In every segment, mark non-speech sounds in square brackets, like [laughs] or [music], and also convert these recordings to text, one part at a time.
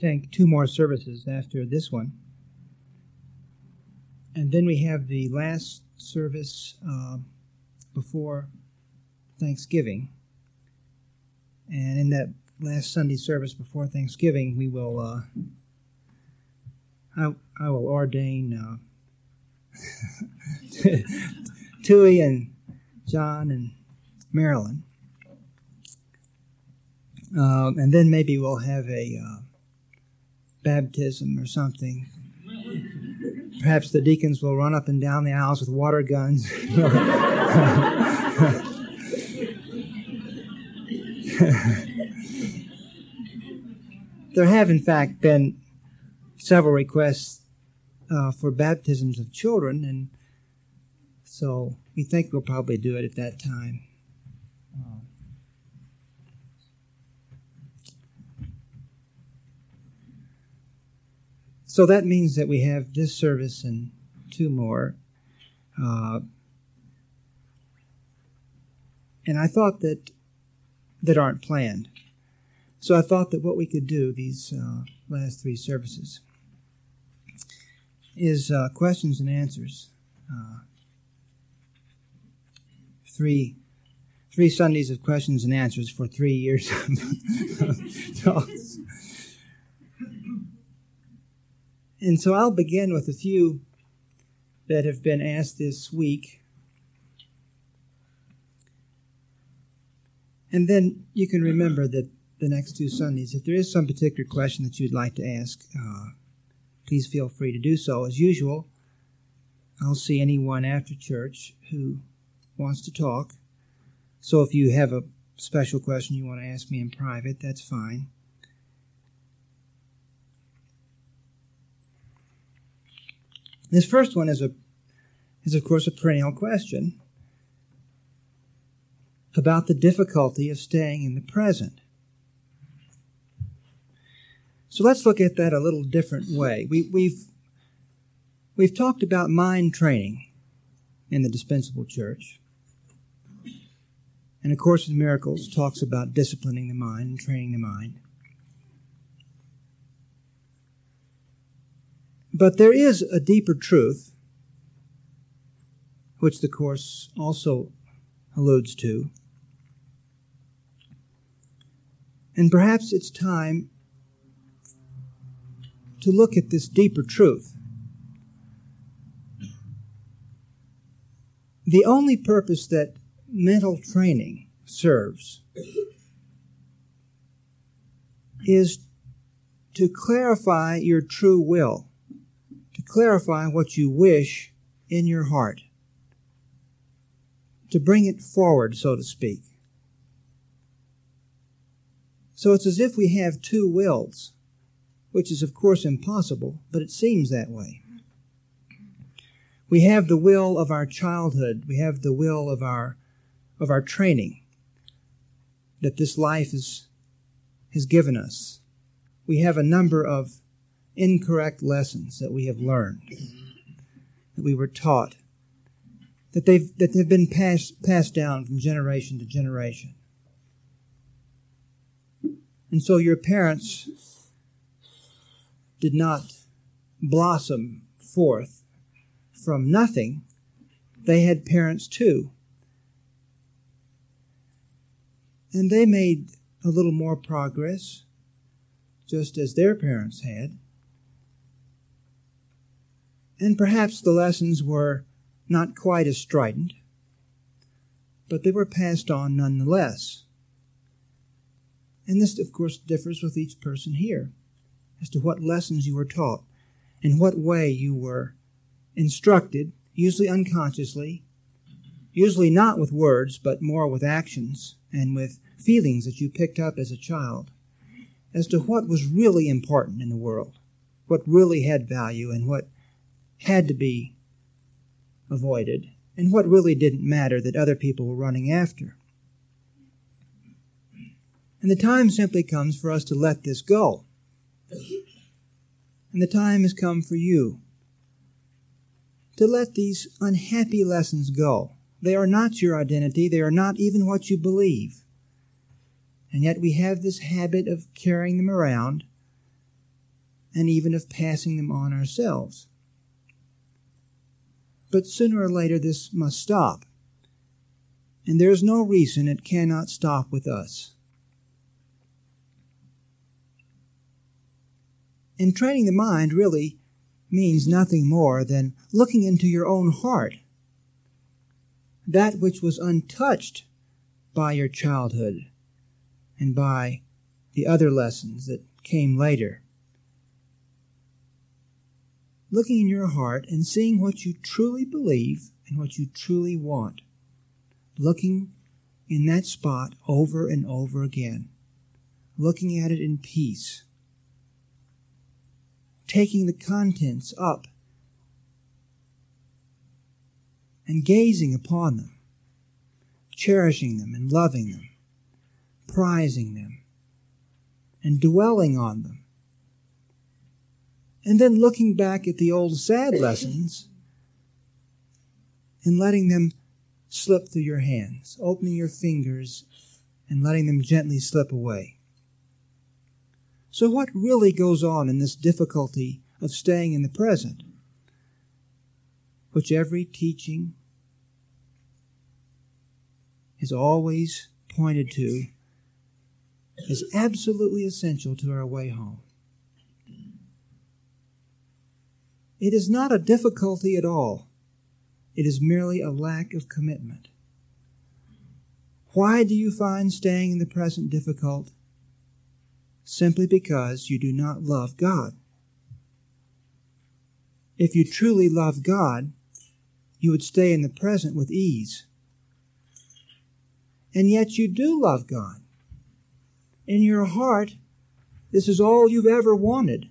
think, two more services after this one. And then we have the last service uh, before Thanksgiving. And in that last Sunday service before Thanksgiving, we will, uh, I, I will ordain uh, [laughs] Tui and John and Marilyn. Um, and then maybe we'll have a uh, baptism or something. Perhaps the deacons will run up and down the aisles with water guns. [laughs] there have, in fact, been several requests uh, for baptisms of children, and so we think we'll probably do it at that time. So that means that we have this service and two more. Uh, and I thought that that aren't planned. So I thought that what we could do these uh, last three services is uh, questions and answers. Uh, three three Sundays of questions and answers for three years [laughs] of talks. And so I'll begin with a few that have been asked this week. And then you can remember that the next two Sundays, if there is some particular question that you'd like to ask, uh, please feel free to do so. As usual, I'll see anyone after church who wants to talk. So if you have a special question you want to ask me in private, that's fine. This first one is a is of course a perennial question about the difficulty of staying in the present. So let's look at that a little different way. We, we've we've talked about mind training in the dispensable church. And A Course in Miracles talks about disciplining the mind and training the mind. But there is a deeper truth, which the Course also alludes to. And perhaps it's time to look at this deeper truth. The only purpose that mental training serves is to clarify your true will, clarify what you wish in your heart, to bring it forward, so to speak. So it's as if we have two wills, which is, of course, impossible, but it seems that way. We have the will of our childhood, we have the will of our of our training that this life is, has given us. We have a number of incorrect lessons that we have learned, that we were taught, that they've, that they've been passed, passed down from generation to generation. And so your parents did not blossom forth from nothing. They had parents too. And they made a little more progress, just as their parents had. And perhaps the lessons were not quite as strident, but they were passed on nonetheless. And this, of course, differs with each person here as to what lessons you were taught, in what way you were instructed, usually unconsciously, usually not with words, but more with actions and with feelings that you picked up as a child as to what was really important in the world, what really had value, and what had to be avoided, and what really didn't matter that other people were running after. And the time simply comes for us to let this go. And the time has come for you to let these unhappy lessons go. They are not your identity. They are not even what you believe. And yet we have this habit of carrying them around and even of passing them on ourselves. But sooner or later this must stop. And there is no reason it cannot stop with us. And training the mind really means nothing more than looking into your own heart. That which was untouched by your childhood and by the other lessons that came later. Looking in your heart and seeing what you truly believe and what you truly want. Looking in that spot over and over again. Looking at it in peace taking the contents up and gazing upon them, cherishing them and loving them, prizing them, and dwelling on them. And then looking back at the old sad lessons and letting them slip through your hands, opening your fingers and letting them gently slip away. So, what really goes on in this difficulty of staying in the present? Which every teaching has always pointed to is absolutely essential to our way home. It is not a difficulty at all. It is merely a lack of commitment. Why do you find staying in the present difficult? simply because you do not love God. If you truly love God, you would stay in the present with ease. And yet you do love God. In your heart, this is all you've ever wanted.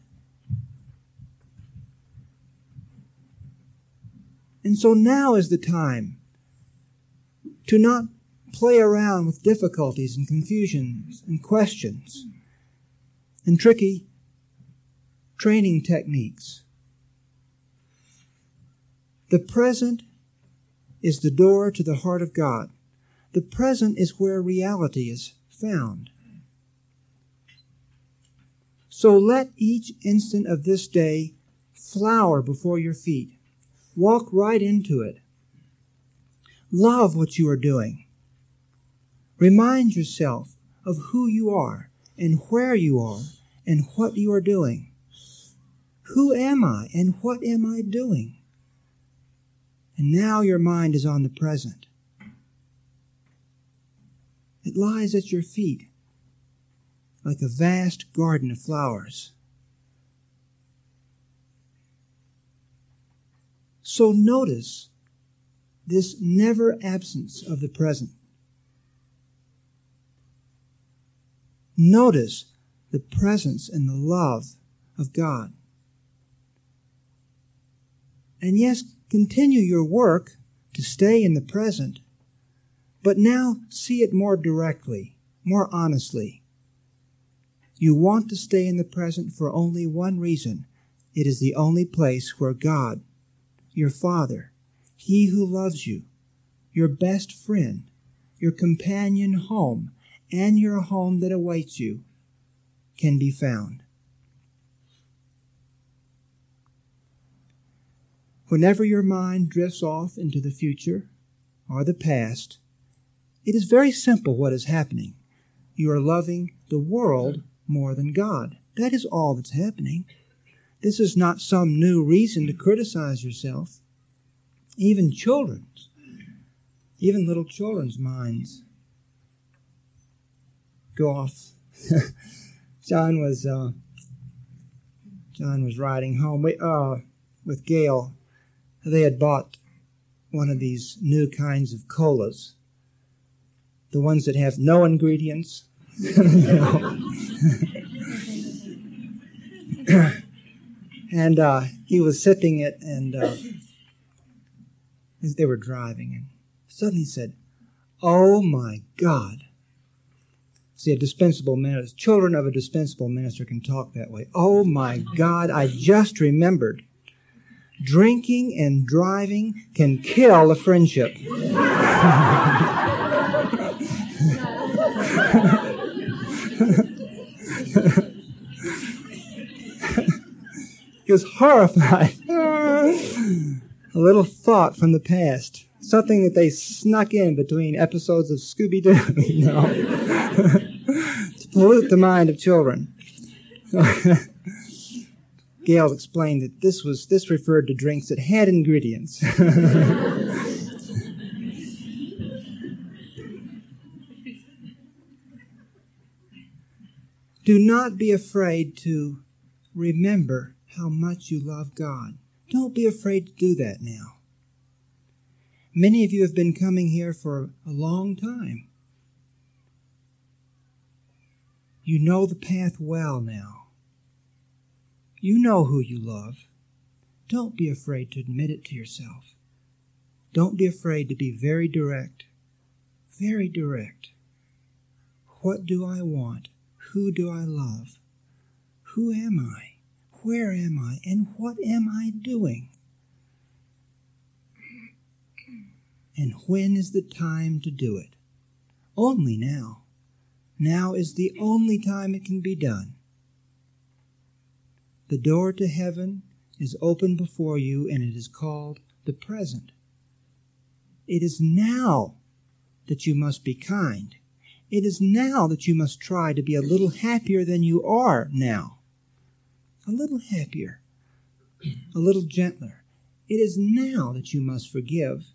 And so now is the time to not play around with difficulties and confusions and questions and tricky training techniques. The present is the door to the heart of God. The present is where reality is found. So let each instant of this day flower before your feet. Walk right into it. Love what you are doing. Remind yourself of who you are and where you are and what you are doing. Who am I and what am I doing? And now your mind is on the present. It lies at your feet like a vast garden of flowers. So notice this never absence of the present. Notice the presence and the love of God. And yes, continue your work to stay in the present, but now see it more directly, more honestly. You want to stay in the present for only one reason. It is the only place where God, your Father, He who loves you, your best friend, your companion home, and your home that awaits you can be found. Whenever your mind drifts off into the future or the past, it is very simple what is happening. You are loving the world more than God. That is all that's happening. This is not some new reason to criticize yourself. Even children's, even little children's minds go off. John was uh, John was riding home we, uh, with Gayle. They had bought one of these new kinds of colas, the ones that have no ingredients. And uh, he was sipping it, and uh, they were driving, and suddenly he said, "Oh my God!" See, a dispensable minister, children of a dispensable minister can talk that way. Oh my God, I just remembered. Drinking and driving can kill a friendship. [laughs] he was horrified. [laughs] a little thought from the past, something that they snuck in between episodes of Scooby Doo, [laughs] you know, [laughs] to pollute the mind of children. Gayle explained that this was this referred to drinks that had ingredients. Do not be afraid to remember how much you love God. Don't be afraid to do that now. Many of you have been coming here for a long time. You know the path well now. You know who you love. Don't be afraid to admit it to yourself. Don't be afraid to be very direct. Very direct. What do I want? Who do I love? Who am I? Where am I? And what am I doing? And when is the time to do it? Only now. Now is the only time it can be done. The door to heaven is open before you, and it is called the present. It is now that you must be kind. It is now that you must try to be a little happier than you are now. A little happier, a little gentler. It is now that you must forgive.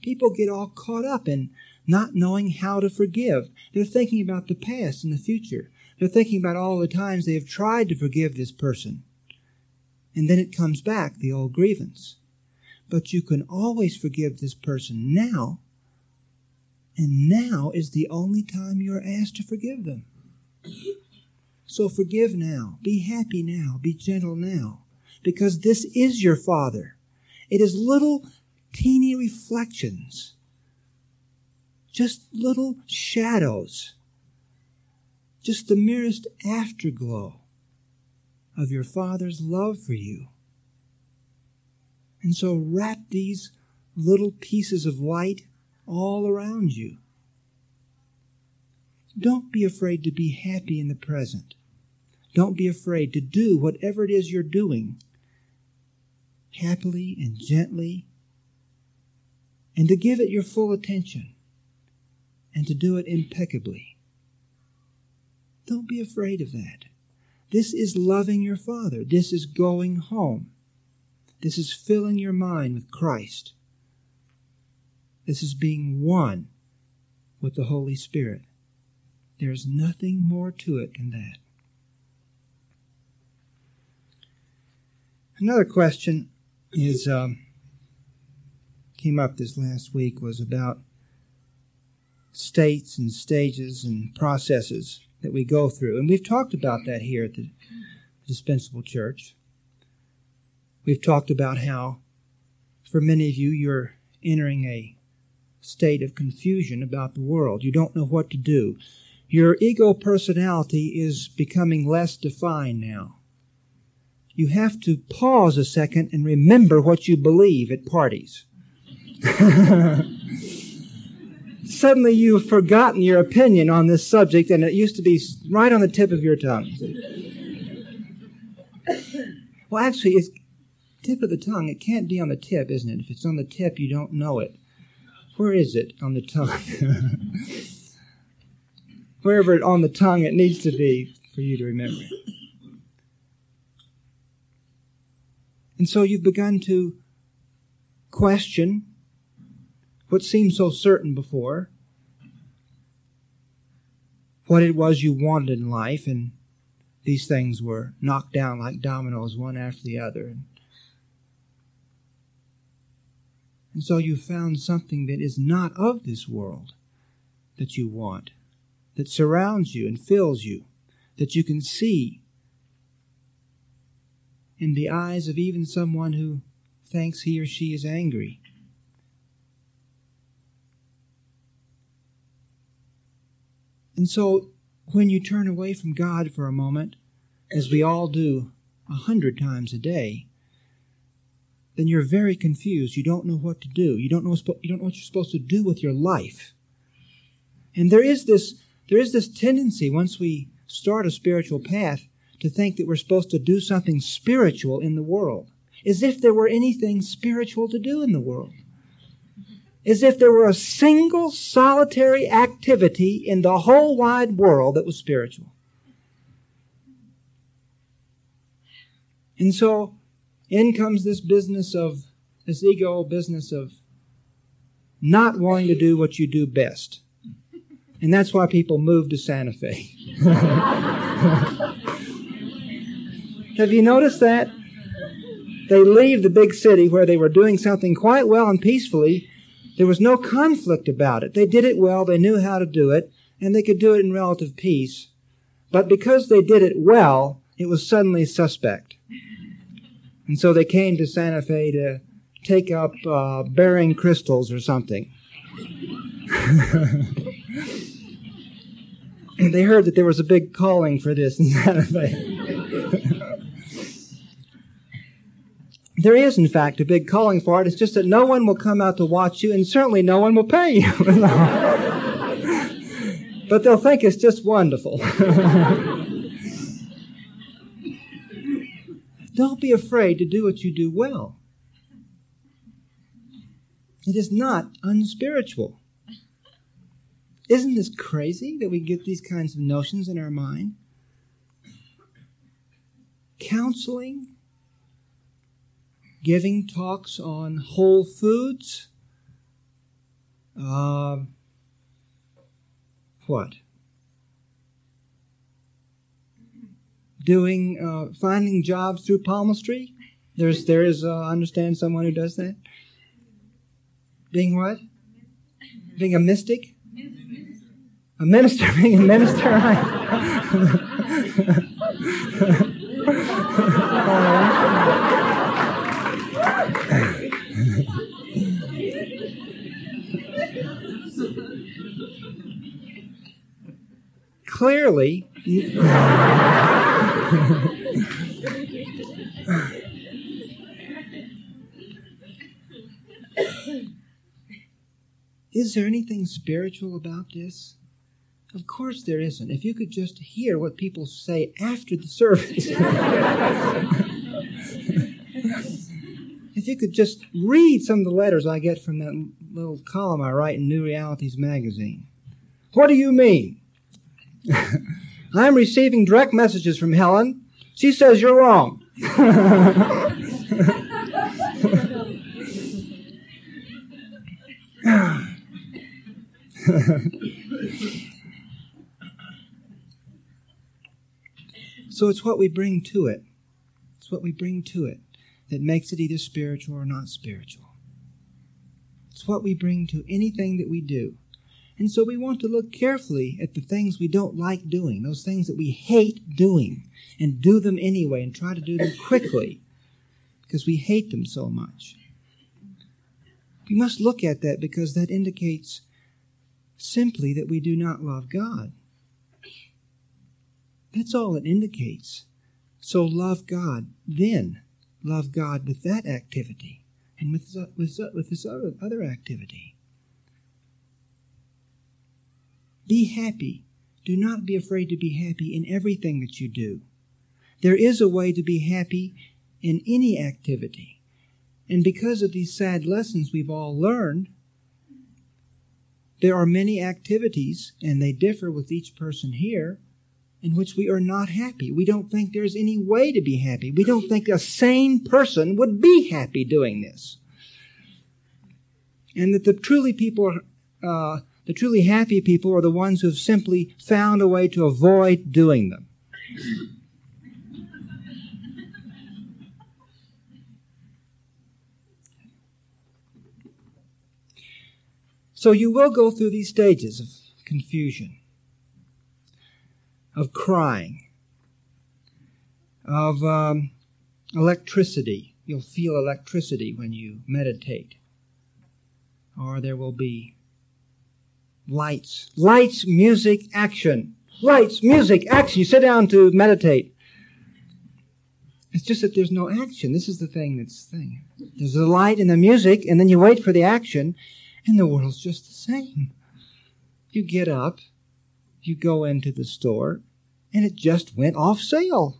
People get all caught up in not knowing how to forgive. They're thinking about the past and the future. They're thinking about all the times they have tried to forgive this person. And then it comes back, the old grievance. But you can always forgive this person now and now is the only time you are asked to forgive them. So forgive now. Be happy now. Be gentle now. Because this is your Father. It is little teeny reflections, just little shadows, just the merest afterglow of your Father's love for you. And so wrap these little pieces of light all around you. Don't be afraid to be happy in the present. Don't be afraid to do whatever it is you're doing happily and gently and to give it your full attention and to do it impeccably. Don't be afraid of that. This is loving your Father. This is going home. This is filling your mind with Christ. This is being one with the Holy Spirit. There is nothing more to it than that. Another question is um, came up this last week was about states and stages and processes that we go through, and we've talked about that here at the Dispensable Church. We've talked about how, for many of you, you're entering a state of confusion about the world. You don't know what to do. Your ego personality is becoming less defined now. You have to pause a second and remember what you believe at parties. [laughs] Suddenly you've forgotten your opinion on this subject and it used to be right on the tip of your tongue. [coughs] well, actually, it's tip of the tongue. It can't be on the tip, isn't it? If it's on the tip, you don't know it. Where is it on the tongue? [laughs] Wherever it, on the tongue it needs to be for you to remember it. And so you've begun to question what seemed so certain before, what it was you wanted in life, and these things were knocked down like dominoes one after the other. And so you found something that is not of this world that you want, that surrounds you and fills you, that you can see in the eyes of even someone who thinks he or she is angry. And so when you turn away from God for a moment, as we all do a hundred times a day, then you're very confused. You don't know what to do. You don't know you don't know what you're supposed to do with your life. And there is this there is this tendency once we start a spiritual path to think that we're supposed to do something spiritual in the world, as if there were anything spiritual to do in the world. As if there were a single solitary activity in the whole wide world that was spiritual. And so in comes this business of, this ego business of not wanting to do what you do best. And that's why people move to Santa Fe. [laughs] Have you noticed that? They leave the big city where they were doing something quite well and peacefully. There was no conflict about it. They did it well, they knew how to do it, and they could do it in relative peace. But because they did it well, it was suddenly suspect. And so they came to Santa Fe to take up uh, bearing crystals or something. [laughs] [clears throat] they heard that there was a big calling for this [laughs] [laughs] there is, in fact, a big calling for it. It's just that no one will come out to watch you, and certainly no one will pay you. [laughs] but they'll think it's just wonderful. Don't be afraid to do what you do well. It is not unspiritual. Isn't this crazy that we get these kinds of notions in our mind? Counseling, giving talks on whole foods, uh, what? doing uh, finding jobs through palmistry. There's there is uh, understand someone who does that. Being what? Being a mystic. A minister, being a minister, Clearly, Is there anything spiritual about this? Of course there isn't. If you could just hear what people say after the service. [laughs] if you could just read some of the letters I get from that little column I write in New Realities magazine. What do you mean? [laughs] I'm receiving direct messages from Helen. She says you're wrong. [laughs] so it's what we bring to it. It's what we bring to it that makes it either spiritual or not spiritual. It's what we bring to anything that we do. And so we want to look carefully at the things we don't like doing, those things that we hate doing, and do them anyway and try to do them quickly because we hate them so much. We must look at that because that indicates simply that we do not love God. That's all it indicates. So love God, then love God with that activity and with, with, with this other, other activity. Be happy. Do not be afraid to be happy in everything that you do. There is a way to be happy in any activity. And because of these sad lessons we've all learned, there are many activities, and they differ with each person here, in which we are not happy. We don't think there's any way to be happy. We don't think a sane person would be happy doing this. And that the truly people uh, the truly happy people are the ones who have simply found a way to avoid doing them. So you will go through these stages of confusion, of crying, of um, electricity. You'll feel electricity when you meditate. Or there will be lights. Lights, music, action. Lights, music, action. You sit down to meditate. It's just that there's no action. This is the thing that's the thing. There's the light and the music, and then you wait for the action, and the world's just the same. You get up, you go into the store, and it just went off sale.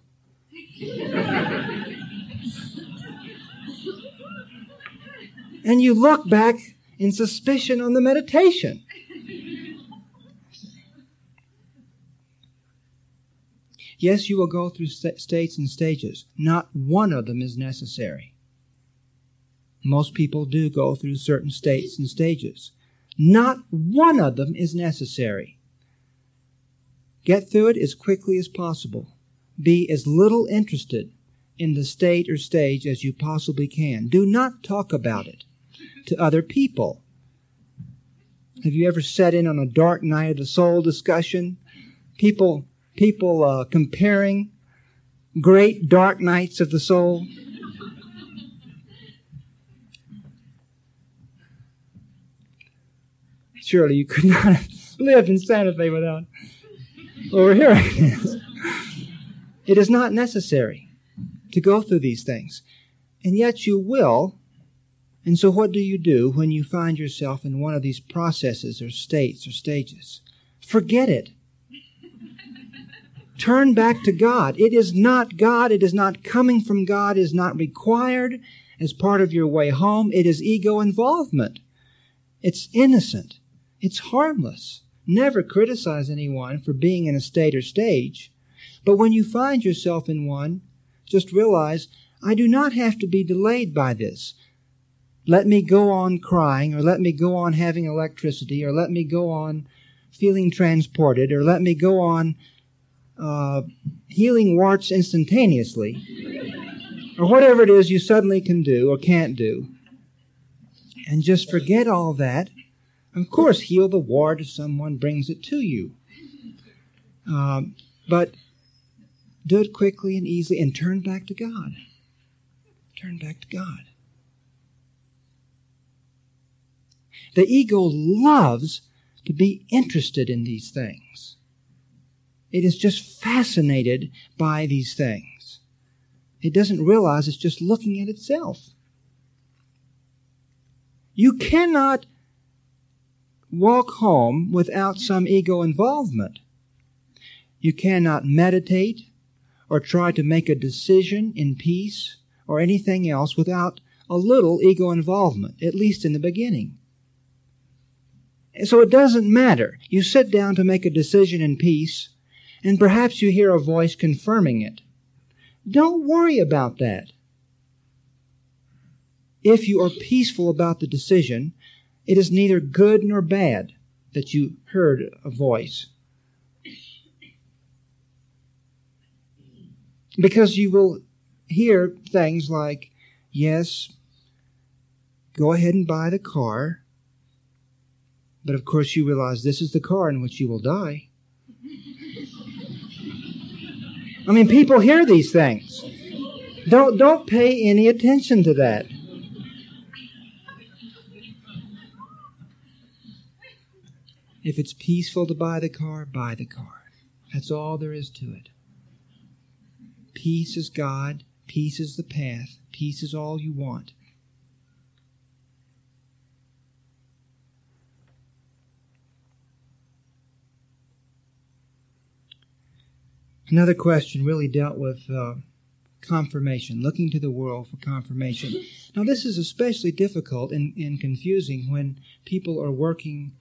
and you look back in suspicion on the meditation. Yes, you will go through st- states and stages. Not one of them is necessary. Most people do go through certain states and stages. Not one of them is necessary. Get through it as quickly as possible. Be as little interested in the state or stage as you possibly can. Do not talk about it to other people. Have you ever sat in on a dark night of the soul discussion? People people uh, comparing great dark nights of the soul. Surely you could not have [laughs] lived in Santa Fe without overhearing this. It is not necessary to go through these things. And yet you will. And so what do you do when you find yourself in one of these processes or states or stages? Forget it. Turn back to God. It is not God. It is not coming from God. It is not required as part of your way home. It is ego involvement. It's innocent. It's harmless. Never criticize anyone for being in a state or stage. But when you find yourself in one, just realize I do not have to be delayed by this. Let me go on crying, or let me go on having electricity, or let me go on feeling transported, or let me go on uh, healing warts instantaneously, or whatever it is you suddenly can do or can't do, and just forget all that. Of course, heal the wart if someone brings it to you. Um, but do it quickly and easily and turn back to God. Turn back to God. The ego loves to be interested in these things. It is just fascinated by these things. It doesn't realize it's just looking at itself. You cannot walk home without some ego involvement. You cannot meditate or try to make a decision in peace or anything else without a little ego involvement, at least in the beginning. So it doesn't matter. You sit down to make a decision in peace, and perhaps you hear a voice confirming it. Don't worry about that. If you are peaceful about the decision, it is neither good nor bad that you heard a voice. Because you will hear things like, yes, go ahead and buy the car, but of course you realize this is the car in which you will die. I mean, people hear these things. Don't, don't pay any attention to that. If it's peaceful to buy the car, buy the car. That's all there is to it. Peace is God. Peace is the path. Peace is all you want. Another question really dealt with uh, confirmation, looking to the world for confirmation. [laughs] Now, this is especially difficult and, and confusing when people are working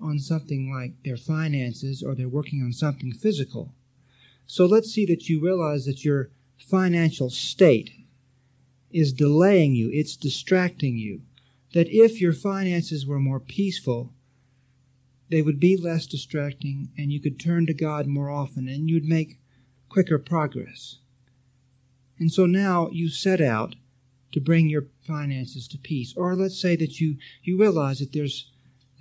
on something like their finances or they're working on something physical. So let's see that you realize that your financial state is delaying you, it's distracting you. That if your finances were more peaceful, they would be less distracting and you could turn to God more often and you'd make quicker progress. And so now you set out to bring your finances to peace. Or let's say that you, you realize that there's,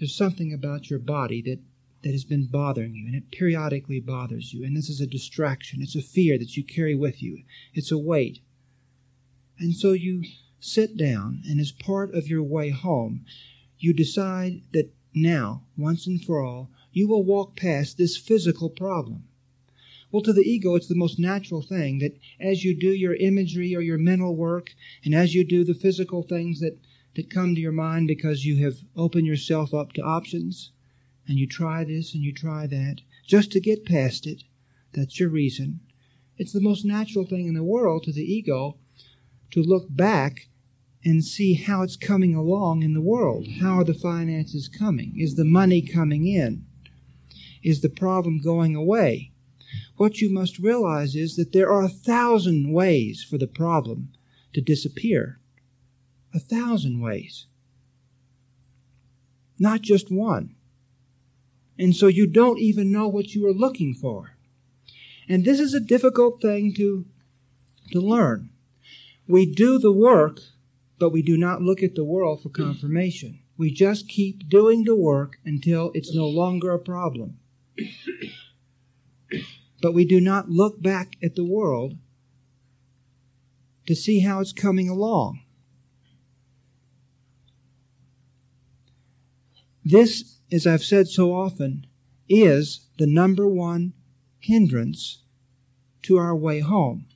there's something about your body that, that has been bothering you, and it periodically bothers you. And this is a distraction. It's a fear that you carry with you. It's a weight. And so you sit down, and as part of your way home, you decide that now, once and for all, you will walk past this physical problem. Well, to the ego, it's the most natural thing that as you do your imagery or your mental work, and as you do the physical things that, that come to your mind because you have opened yourself up to options, and you try this and you try that, just to get past it, That's your reason. It's the most natural thing in the world to the ego to look back and see how it's coming along in the world. How are the finances coming? Is the money coming in? Is the problem going away? What you must realize is that there are a thousand ways for the problem to disappear. A thousand ways. Not just one. And so you don't even know what you are looking for. And this is a difficult thing to, to learn. We do the work but we do not look at the world for confirmation. We just keep doing the work until it's no longer a problem. But we do not look back at the world to see how it's coming along. This, as I've said so often, is the number one hindrance to our way home.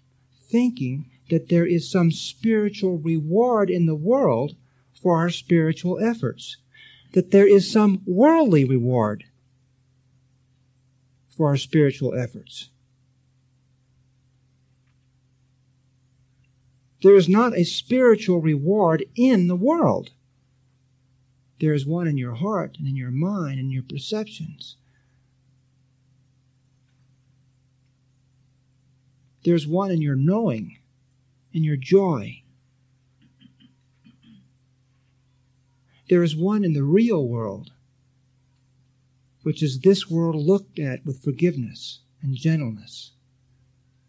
Thinking that there is some spiritual reward in the world for our spiritual efforts, that there is some worldly reward for our spiritual efforts. There is not a spiritual reward in the world. There is one in your heart and in your mind and your perceptions. There's one in your knowing and your joy. There is one in the real world, which is this world looked at with forgiveness and gentleness.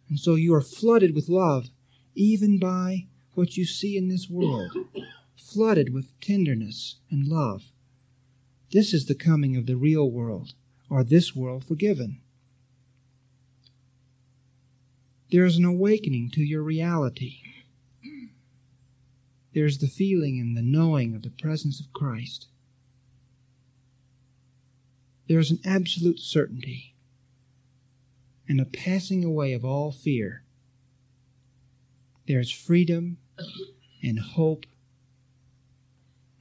And so you are flooded with love, even by what you see in this world, flooded with tenderness and love. This is the coming of the real world, or this world forgiven. There is an awakening to your reality. There's the feeling and the knowing of the presence of Christ. There's an absolute certainty and a passing away of all fear. There's freedom and hope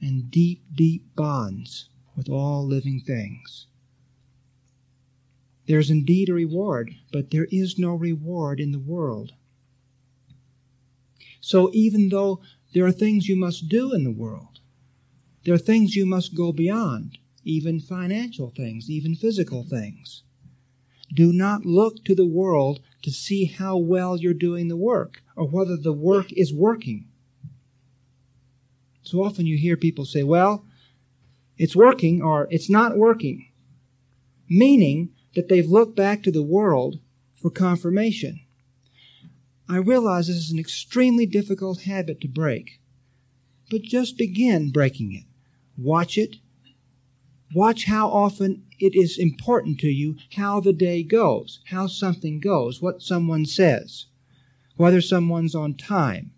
and deep, deep bonds with all living things. There's indeed a reward, but there is no reward in the world. So even though there are things you must do in the world, there are things you must go beyond, even financial things, even physical things. Do not look to the world to see how well you're doing the work or whether the work is working. So often you hear people say, well, it's working or it's not working, meaning that they've looked back to the world for confirmation. I realize this is an extremely difficult habit to break, but just begin breaking it. Watch it. Watch how often it is important to you how the day goes, how something goes, what someone says, whether someone's on time,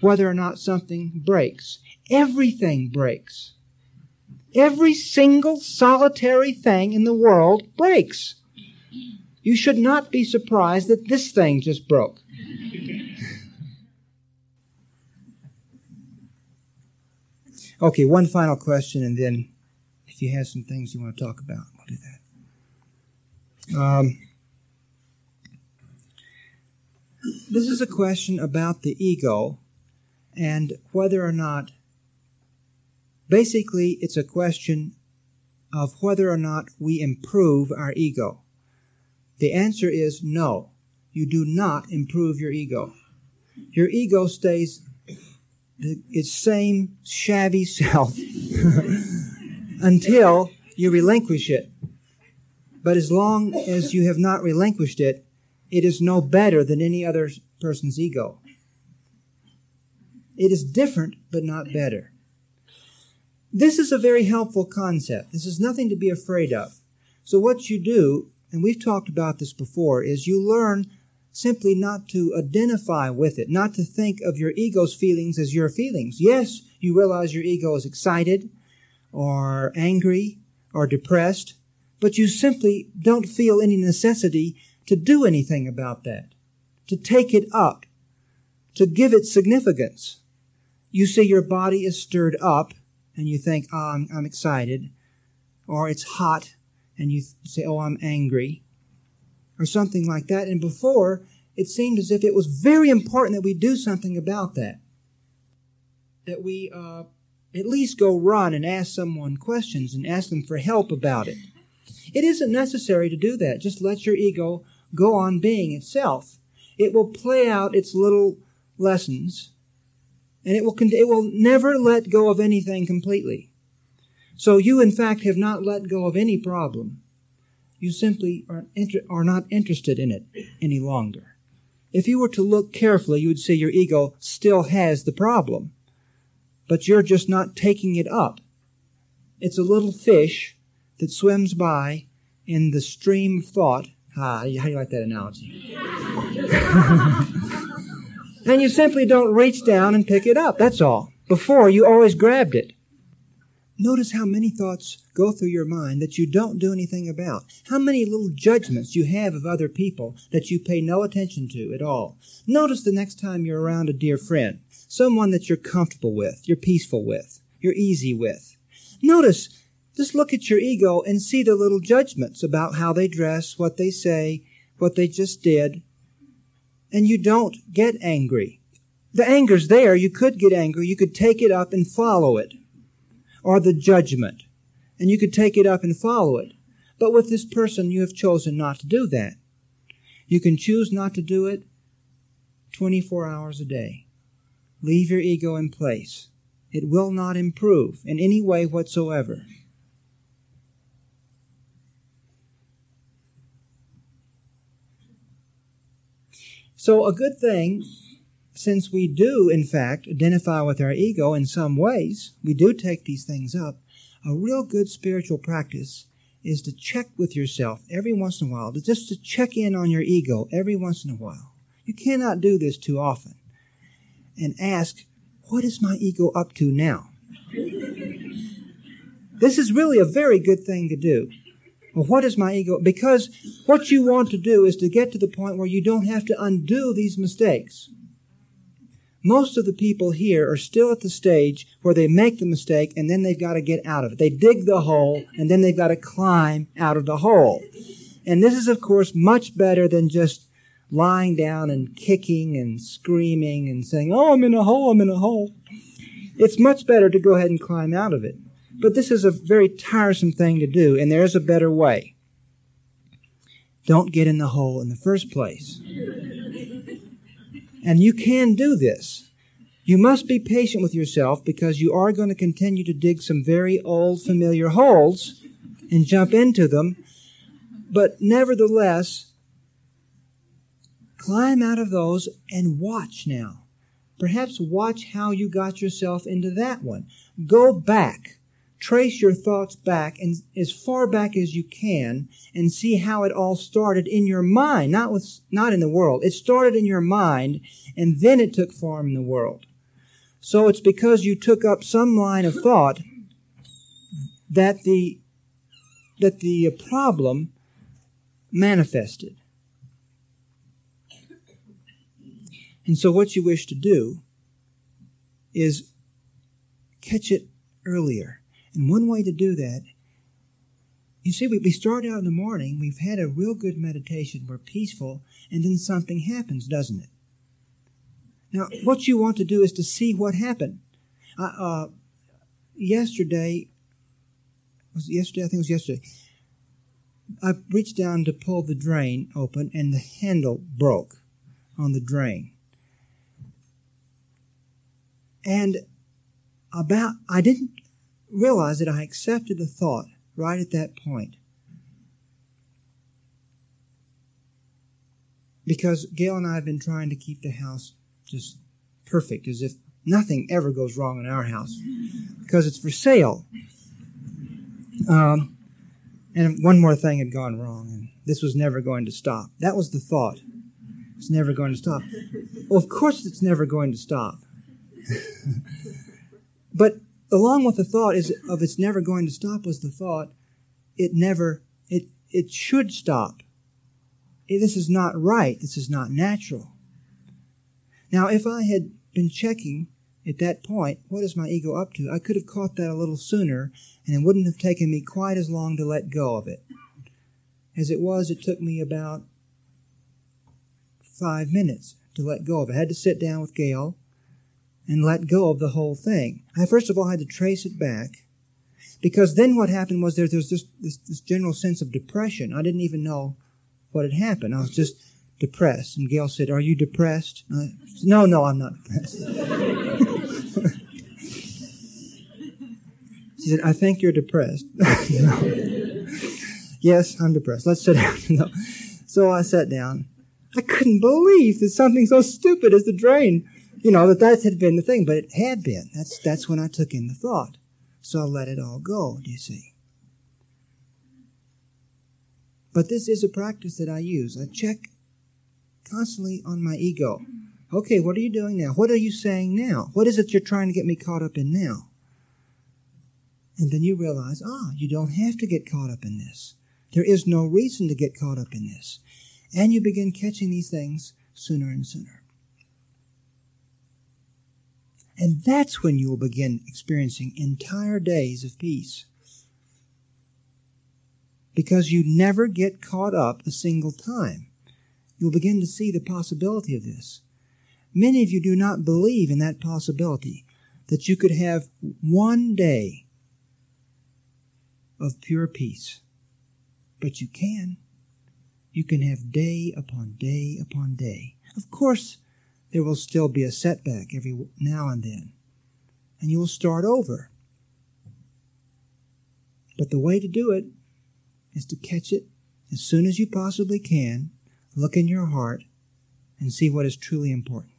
whether or not something breaks. Everything breaks. Every single solitary thing in the world breaks. You should not be surprised that this thing just broke. [laughs] Okay, one final question, and then if you have some things you want to talk about, we'll do that. Um, this is a question about the ego and whether or not Basically, it's a question of whether or not we improve our ego. The answer is no. You do not improve your ego. Your ego stays its same shabby self [laughs] until you relinquish it. But as long as you have not relinquished it, it is no better than any other person's ego. It is different, but not better. This is a very helpful concept. This is nothing to be afraid of. So what you do, and we've talked about this before, is you learn simply not to identify with it, not to think of your ego's feelings as your feelings. Yes, you realize your ego is excited or angry or depressed, but you simply don't feel any necessity to do anything about that, to take it up, to give it significance. You see your body is stirred up and you think, oh, I'm, I'm excited. Or it's hot and you say, oh, I'm angry. or something like that. And before, it seemed as if it was very important that we do something about that. That we uh, at least go run and ask someone questions and ask them for help about it. It isn't necessary to do that. Just let your ego go on being itself. It will play out its little lessons and it will, it will never let go of anything completely. So you, in fact, have not let go of any problem. You simply are, inter- are not interested in it any longer. If you were to look carefully, you would see your ego still has the problem, but you're just not taking it up. It's a little fish that swims by in the stream of thought. Ah, how do you like that analogy? [laughs] and you simply don't reach down and pick it up. That's all. Before, you always grabbed it. Notice how many thoughts go through your mind that you don't do anything about. How many little judgments you have of other people that you pay no attention to at all. Notice the next time you're around a dear friend, someone that you're comfortable with, you're peaceful with, you're easy with. Notice, just look at your ego and see the little judgments about how they dress, what they say, what they just did, and you don't get angry. The anger's there. You could get angry. You could take it up and follow it or the judgment. And you could take it up and follow it. But with this person, you have chosen not to do that. You can choose not to do it 24 hours a day. Leave your ego in place. It will not improve in any way whatsoever. So, a good thing since we do, in fact, identify with our ego in some ways, we do take these things up, a real good spiritual practice is to check with yourself every once in a while, just to check in on your ego every once in a while. You cannot do this too often. And ask, what is my ego up to now? this is really a very good thing to do. Well, what is my ego? Because what you want to do is to get to the point where you don't have to undo these mistakes. Most of the people here are still at the stage where they make the mistake and then they've got to get out of it. They dig the hole and then they've got to climb out of the hole. And this is, of course, much better than just lying down and kicking and screaming and saying, Oh, I'm in a hole, I'm in a hole. It's much better to go ahead and climb out of it. But this is a very tiresome thing to do, and there's a better way. Don't get in the hole in the first place. And you can do this. You must be patient with yourself because you are going to continue to dig some very old familiar holes and jump into them. But nevertheless, climb out of those and watch now. Perhaps watch how you got yourself into that one. Go back trace your thoughts back and as far back as you can and see how it all started in your mind, not with, not in the world. It started in your mind and then it took form in the world. So it's because you took up some line of thought that the, that the problem manifested. And so what you wish to do is catch it earlier and one way to do that, you see, we, we start out in the morning, we've had a real good meditation, we're peaceful, and then something happens, doesn't it? Now, what you want to do is to see what happened. Uh, uh, yesterday, was yesterday? I think it was yesterday. I reached down to pull the drain open, and the handle broke on the drain. And about, I didn't realize that I accepted the thought right at that point. Because Gayle and I have been trying to keep the house just perfect, as if nothing ever goes wrong in our house, because it's for sale. Um, and one more thing had gone wrong, and this was never going to stop. That was the thought. It's never going to stop. Well, of course, it's never going to stop. [laughs] but along with the thought is of it's never going to stop was the thought it never it it should stop this is not right this is not natural now if i had been checking at that point what is my ego up to i could have caught that a little sooner and it wouldn't have taken me quite as long to let go of it as it was it took me about five minutes to let go of. It. I had to sit down with Gayle and let go of the whole thing. I first of all had to trace it back because then what happened was there, there was this, this, this general sense of depression. I didn't even know what had happened. I was just depressed. And Gayle said, Are you depressed? Said, no, no, I'm not depressed. [laughs] she said, I think you're depressed. [laughs] yes, I'm depressed. Let's sit down. [laughs] no. So I sat down. I couldn't believe that something so stupid as the drain, you know, that that had been the thing, but it had been. That's, that's when I took in the thought. So I let it all go, do you see? But this is a practice that I use. I check constantly on my ego. Okay, what are you doing now? What are you saying now? What is it you're trying to get me caught up in now? And then you realize, ah, you don't have to get caught up in this. There is no reason to get caught up in this. And you begin catching these things sooner and sooner. And that's when you will begin experiencing entire days of peace. Because you never get caught up a single time. You'll begin to see the possibility of this. Many of you do not believe in that possibility that you could have one day of pure peace. But you can. You can have day upon day upon day. Of course, there will still be a setback every now and then, and you will start over. But the way to do it is to catch it as soon as you possibly can, look in your heart, and see what is truly important.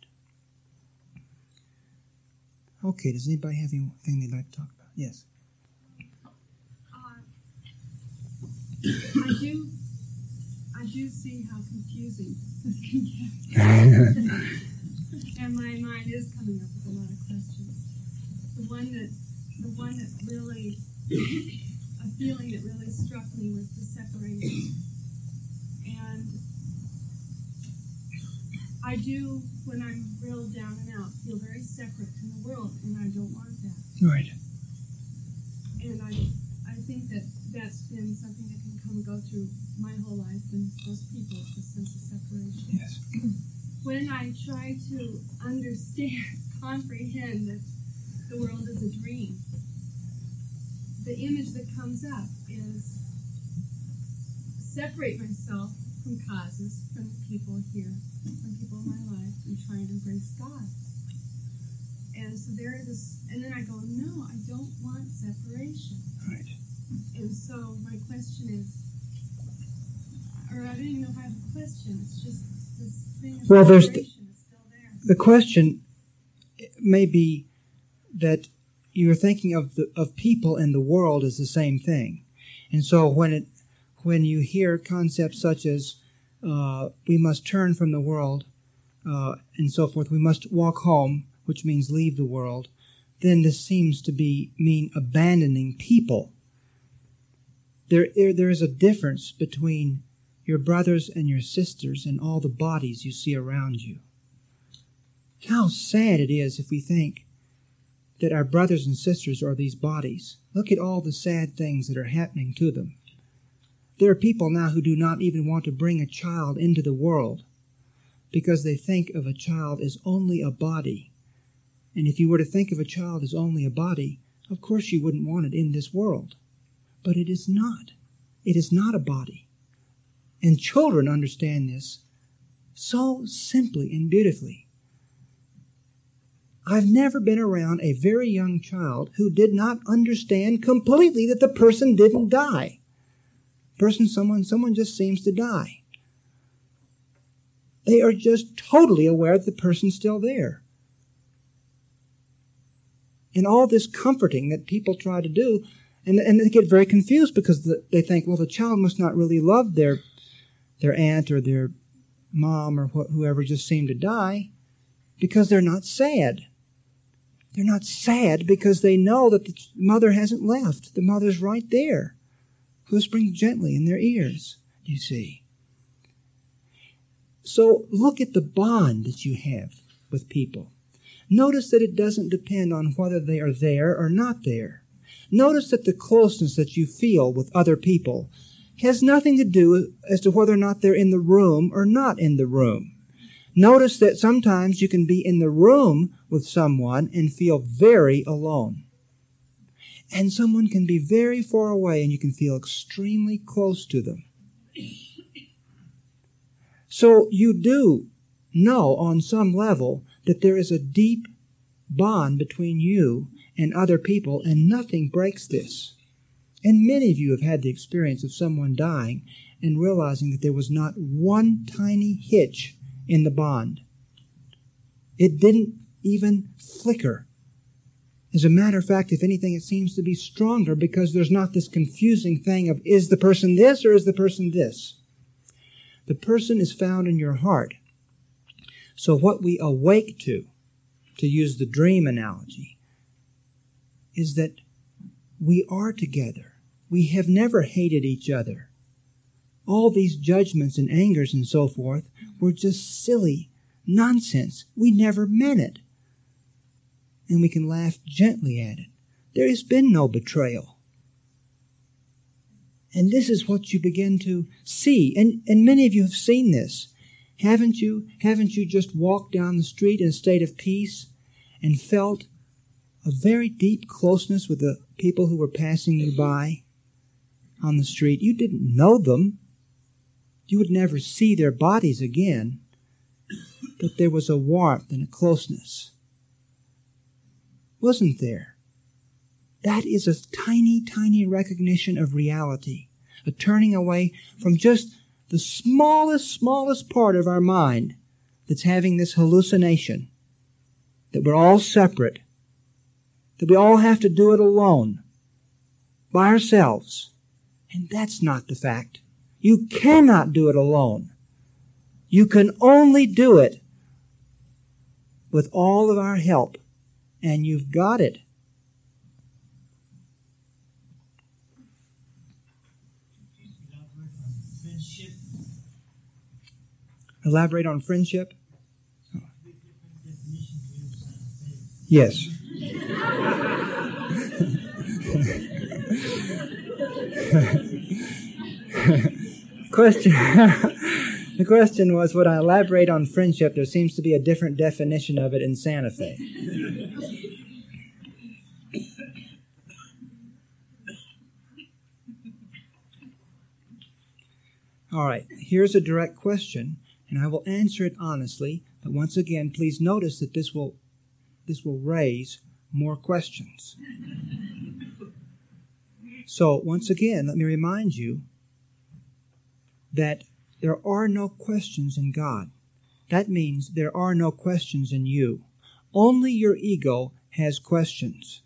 Okay, does anybody have anything they'd like to talk about? Yes. Uh, I do, I do see how confusing this can get. [laughs] and my mind is coming up with a lot of questions. The one that, the one that really, a feeling that really struck me was the separation. And I do, when I'm real down and out, feel very separate from the world, and I don't want that. Right. And I, I think that that's been something that can come and go through my whole life and most people, the sense of separation. Yes. When I try to understand, [laughs] comprehend that the world is a dream, the image that comes up is separate myself from causes, from the people here, from people in my life, and try and embrace God. And so there is this, and then I go, no, I don't want separation. Right. And so my question is, or I don't even know if I have a question. It's just well, there's the, the question may be that you're thinking of the of people and the world as the same thing, and so when it when you hear concepts such as uh, we must turn from the world uh, and so forth, we must walk home, which means leave the world, then this seems to be mean abandoning people. There, there is a difference between your brothers and your sisters, and all the bodies you see around you. How sad it is if we think that our brothers and sisters are these bodies. Look at all the sad things that are happening to them. There are people now who do not even want to bring a child into the world because they think of a child as only a body. And if you were to think of a child as only a body, of course you wouldn't want it in this world. But it is not. It is not a body. And children understand this so simply and beautifully. I've never been around a very young child who did not understand completely that the person didn't die. Person, someone, someone just seems to die. They are just totally aware that the person's still there. And all this comforting that people try to do, and, and they get very confused because the, they think, well, the child must not really love their their aunt or their mom or wh- whoever just seemed to die because they're not sad. They're not sad because they know that the mother hasn't left. The mother's right there, whispering gently in their ears, you see. So look at the bond that you have with people. Notice that it doesn't depend on whether they are there or not there. Notice that the closeness that you feel with other people has nothing to do as to whether or not they're in the room or not in the room. Notice that sometimes you can be in the room with someone and feel very alone. And someone can be very far away and you can feel extremely close to them. So you do know on some level that there is a deep bond between you and other people and nothing breaks this. And many of you have had the experience of someone dying and realizing that there was not one tiny hitch in the bond. It didn't even flicker. As a matter of fact, if anything, it seems to be stronger because there's not this confusing thing of is the person this or is the person this? The person is found in your heart. So what we awake to, to use the dream analogy, is that we are together. We have never hated each other. All these judgments and angers and so forth were just silly nonsense. We never meant it. And we can laugh gently at it. There has been no betrayal. And this is what you begin to see. And, and many of you have seen this. Haven't you? Haven't you just walked down the street in a state of peace and felt a very deep closeness with the people who were passing you by on the street? You didn't know them. You would never see their bodies again. But there was a warmth and a closeness. Wasn't there? That is a tiny, tiny recognition of reality, a turning away from just the smallest, smallest part of our mind that's having this hallucination that we're all separate, that we all have to do it alone, by ourselves. And that's not the fact. You cannot do it alone. You can only do it with all of our help, and you've got it. Elaborate on friendship? Yes. [laughs] [laughs] question. [laughs] the question was Would I elaborate on friendship? There seems to be a different definition of it in Santa Fe. All right, here's a direct question, and I will answer it honestly. But once again, please notice that this will this will raise more questions. So, once again, let me remind you that there are no questions in God. That means there are no questions in you. Only your ego has questions.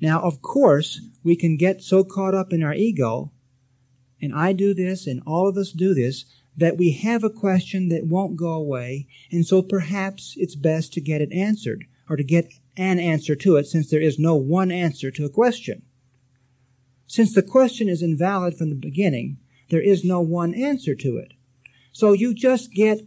Now, of course, we can get so caught up in our ego, and I do this, and all of us do this, that we have a question that won't go away, and so perhaps it's best to get it answered, or to get an answer to it, since there is no one answer to a question. Since the question is invalid from the beginning, there is no one answer to it. So you just get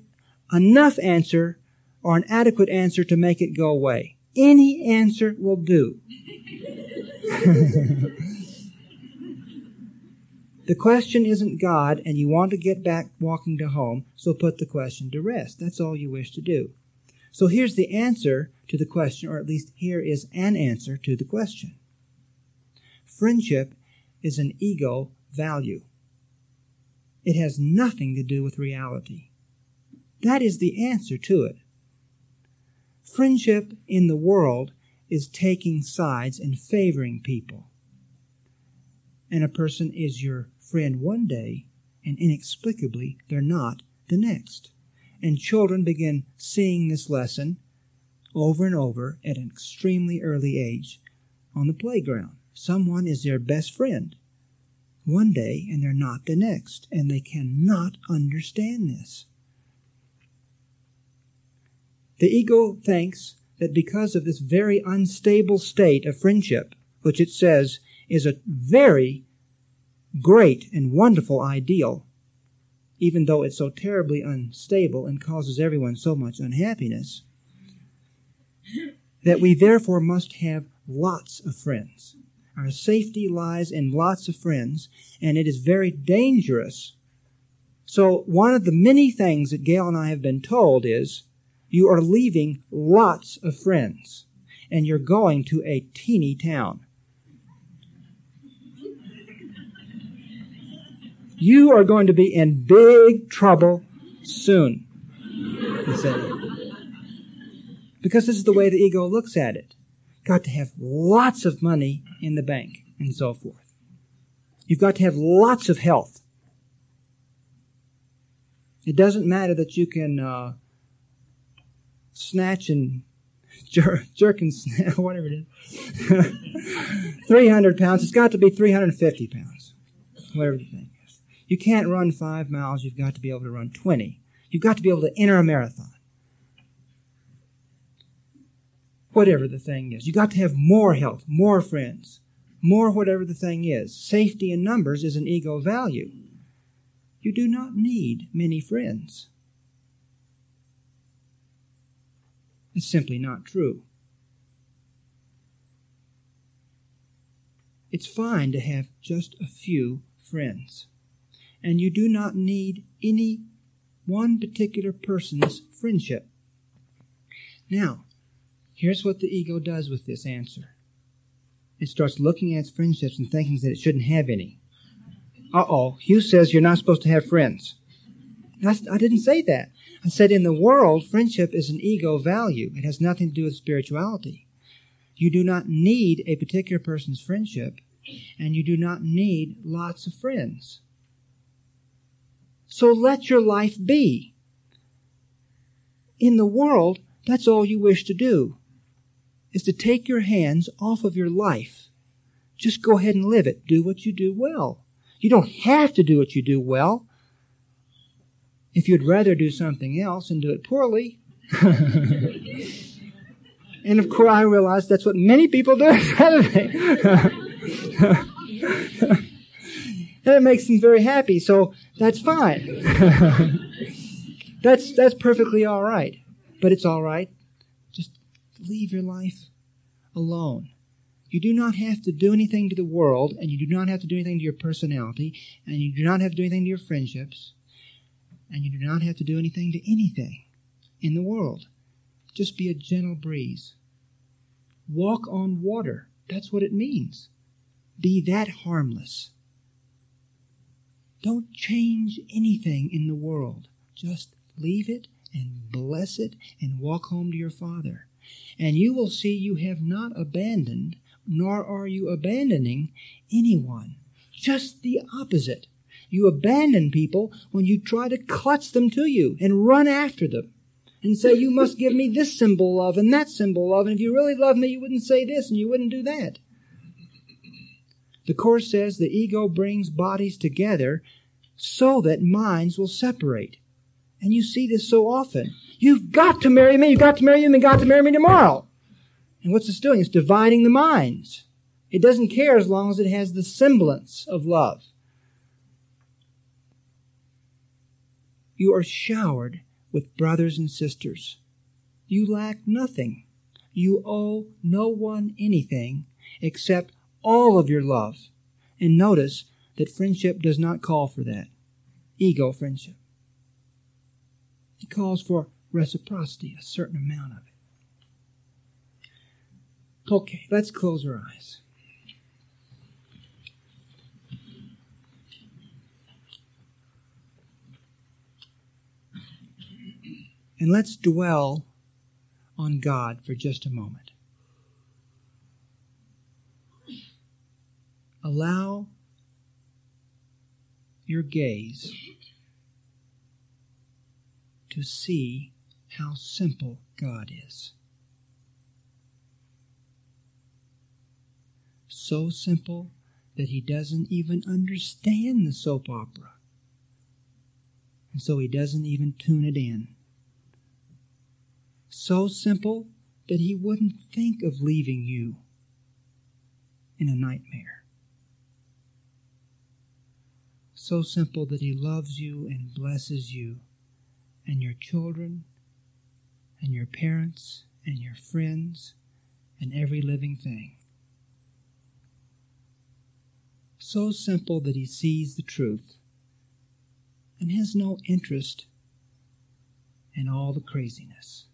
enough answer or an adequate answer to make it go away. Any answer will do. [laughs] the question isn't God, and you want to get back walking to home, so put the question to rest. That's all you wish to do. So here's the answer to the question, or at least here is an answer to the question. Friendship is an ego value. It has nothing to do with reality. That is the answer to it. Friendship in the world is taking sides and favoring people. And a person is your friend one day, and inexplicably they're not the next. And children begin seeing this lesson over and over at an extremely early age on the playground. Someone is their best friend one day and they're not the next, and they cannot understand this. The ego thinks that because of this very unstable state of friendship, which it says is a very great and wonderful ideal, even though it's so terribly unstable and causes everyone so much unhappiness, that we therefore must have lots of friends. Our safety lies in lots of friends, and it is very dangerous. So, one of the many things that Gayle and I have been told is You are leaving lots of friends, and you're going to a teeny town. You are going to be in big trouble soon, he said. Because this is the way the ego looks at it. Got to have lots of money in the bank and so forth. You've got to have lots of health. It doesn't matter that you can uh, snatch and [laughs] jerk, jerk and snatch, [laughs] whatever it is. [laughs] 300 pounds. It's got to be 350 pounds. Whatever the thing is. You can't run five miles. You've got to be able to run 20. You've got to be able to enter a marathon. Whatever the thing is. You've got to have more health, more friends, more whatever the thing is. Safety in numbers is an ego value. You do not need many friends. It's simply not true. It's fine to have just a few friends. And you do not need any one particular person's friendship. Now, here's what the ego does with this answer it starts looking at its friendships and thinking that it shouldn't have any. Uh oh, Hugh says you're not supposed to have friends. I didn't say that. I said in the world, friendship is an ego value. It has nothing to do with spirituality. You do not need a particular person's friendship, and you do not need lots of friends. So let your life be. In the world, that's all you wish to do, is to take your hands off of your life. Just go ahead and live it. Do what you do well. You don't have to do what you do well. If you'd rather do something else and do it poorly. [laughs] and of course, I realize that's what many people do. [laughs] [laughs] and it makes them very happy. So that's fine. that's that's perfectly all right. But it's all right. Leave your life alone. You do not have to do anything to the world, and you do not have to do anything to your personality, and you do not have to do anything to your friendships, and you do not have to do anything to anything in the world. Just be a gentle breeze. Walk on water. That's what it means. Be that harmless. Don't change anything in the world. Just leave it and bless it and walk home to your Father. And you will see you have not abandoned, nor are you abandoning anyone. Just the opposite. You abandon people when you try to clutch them to you and run after them and say, You must give me this symbol of and that symbol of, and if you really love me, you wouldn't say this and you wouldn't do that. The Course says the ego brings bodies together so that minds will separate. And you see this so often. You've got to marry me, you've got to marry him, and got to marry me tomorrow. And what's this doing? It's dividing the minds. It doesn't care as long as it has the semblance of love. You are showered with brothers and sisters. You lack nothing. You owe no one anything except all of your love. And notice that friendship does not call for that. Ego friendship. It calls for reciprocity, a certain amount of it. Okay, let's close our eyes. And let's dwell on God for just a moment. Allow your gaze to see how simple God is. So simple that he doesn't even understand the soap opera. And so he doesn't even tune it in. So simple that he wouldn't think of leaving you in a nightmare. So simple that he loves you and blesses you and your children and your parents and your friends and every living thing. So simple that he sees the truth and has no interest in all the craziness.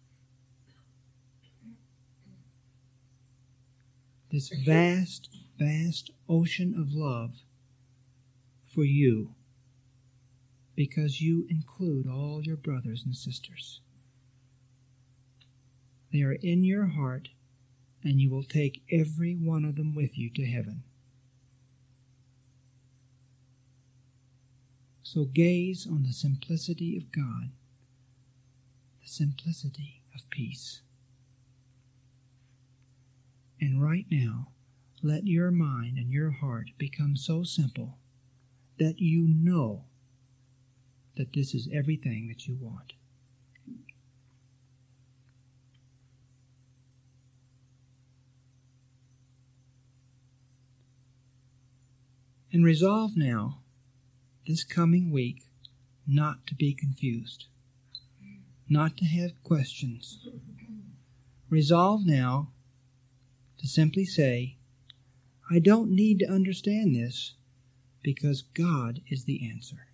This vast, vast ocean of love for you because you include all your brothers and sisters. They are in your heart, and you will take every one of them with you to heaven. So gaze on the simplicity of God, the simplicity of peace. And right now, let your mind and your heart become so simple that you know that this is everything that you want. And resolve now, this coming week, not to be confused, not to have questions. Resolve now to simply say, I don't need to understand this because God is the answer.